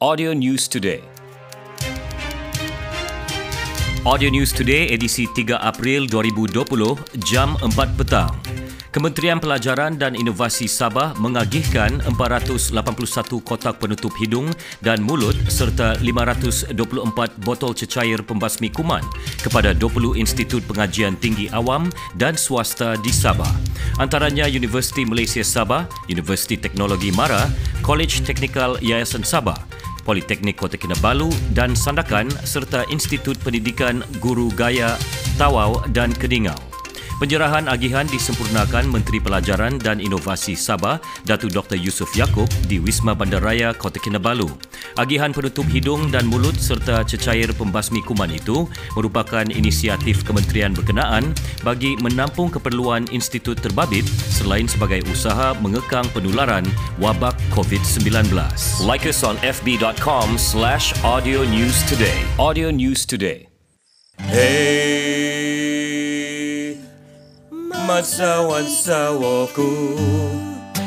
Audio News Today. Audio News Today edisi 3 April 2020 jam 4 petang. Kementerian Pelajaran dan Inovasi Sabah mengagihkan 481 kotak penutup hidung dan mulut serta 524 botol cecair pembasmi kuman kepada 20 institut pengajian tinggi awam dan swasta di Sabah. Antaranya Universiti Malaysia Sabah, Universiti Teknologi Mara, College Teknikal Yayasan Sabah, Politeknik Kota Kinabalu dan Sandakan serta Institut Pendidikan Guru Gaya Tawau dan Kedingau. Penyerahan agihan disempurnakan Menteri Pelajaran dan Inovasi Sabah, Datu Dr. Yusof Yaakob di Wisma Bandaraya Kota Kinabalu. Agihan penutup hidung dan mulut serta cecair pembasmi kuman itu merupakan inisiatif kementerian berkenaan bagi menampung keperluan institut terbabit selain sebagai usaha mengekang penularan wabak COVID-19. Like us on fb.com slash audio news today. Audio News Today. Hey, masawan sawaku.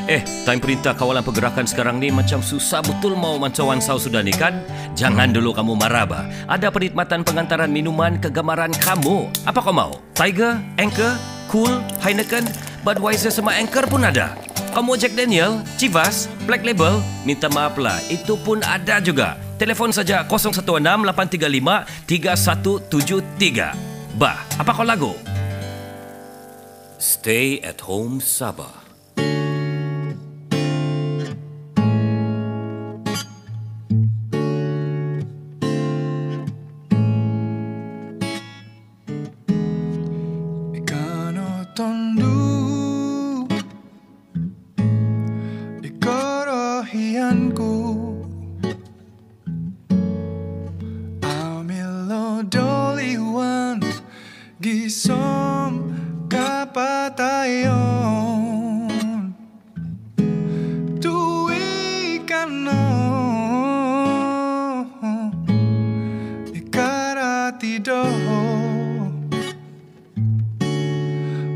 Eh, time perintah kawalan pergerakan sekarang ni macam susah betul mau mancawan sau sudah ni kan? Jangan dulu kamu marah bah. Ada perkhidmatan pengantaran minuman kegemaran kamu. Apa kau mau? Tiger, Anchor, Cool, Heineken, Budweiser sama Anchor pun ada. Kamu Jack Daniel, Chivas, Black Label, minta maaf lah. Itu pun ada juga. Telefon saja 016-835-3173. Bah, apa kau lagu? Stay at home Sabah. Tondu Ikorohianku patayon. Tuwi ka no ikarati do.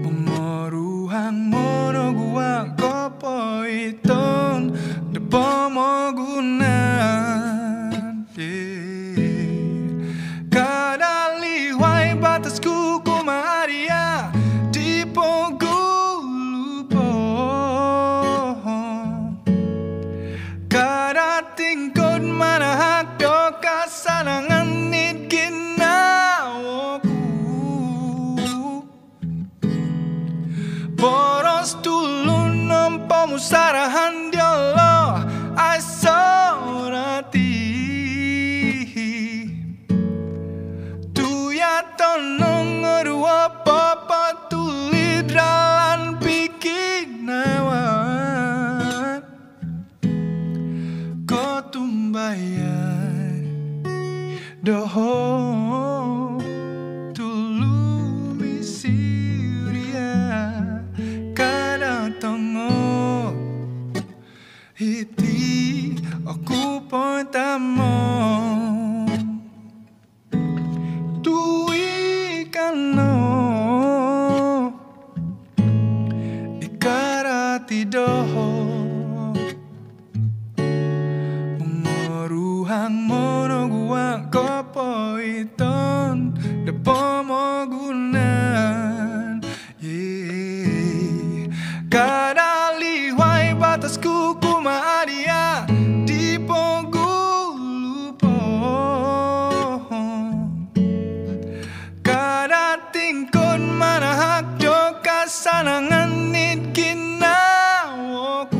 Pemoruhang mono gua kopo iton. Depo mo guna nampak musarahan dialog Ay sorati Tuya tonong ngerua papa tuli dralan bikin nawan Kau tumbayan Doho Hiti Aku pun tamong Tui kano Ikarati doho. Mengoruhang monoguang kopo iton manahak yo kasanangan nit ginawoku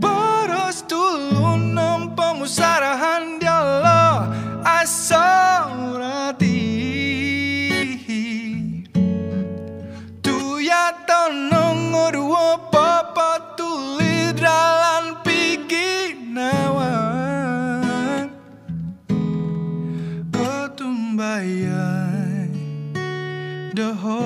Boros tulun nang pemusarahan di Allah asorati Tu ya tonong ngoruop Kau tumbayan Doho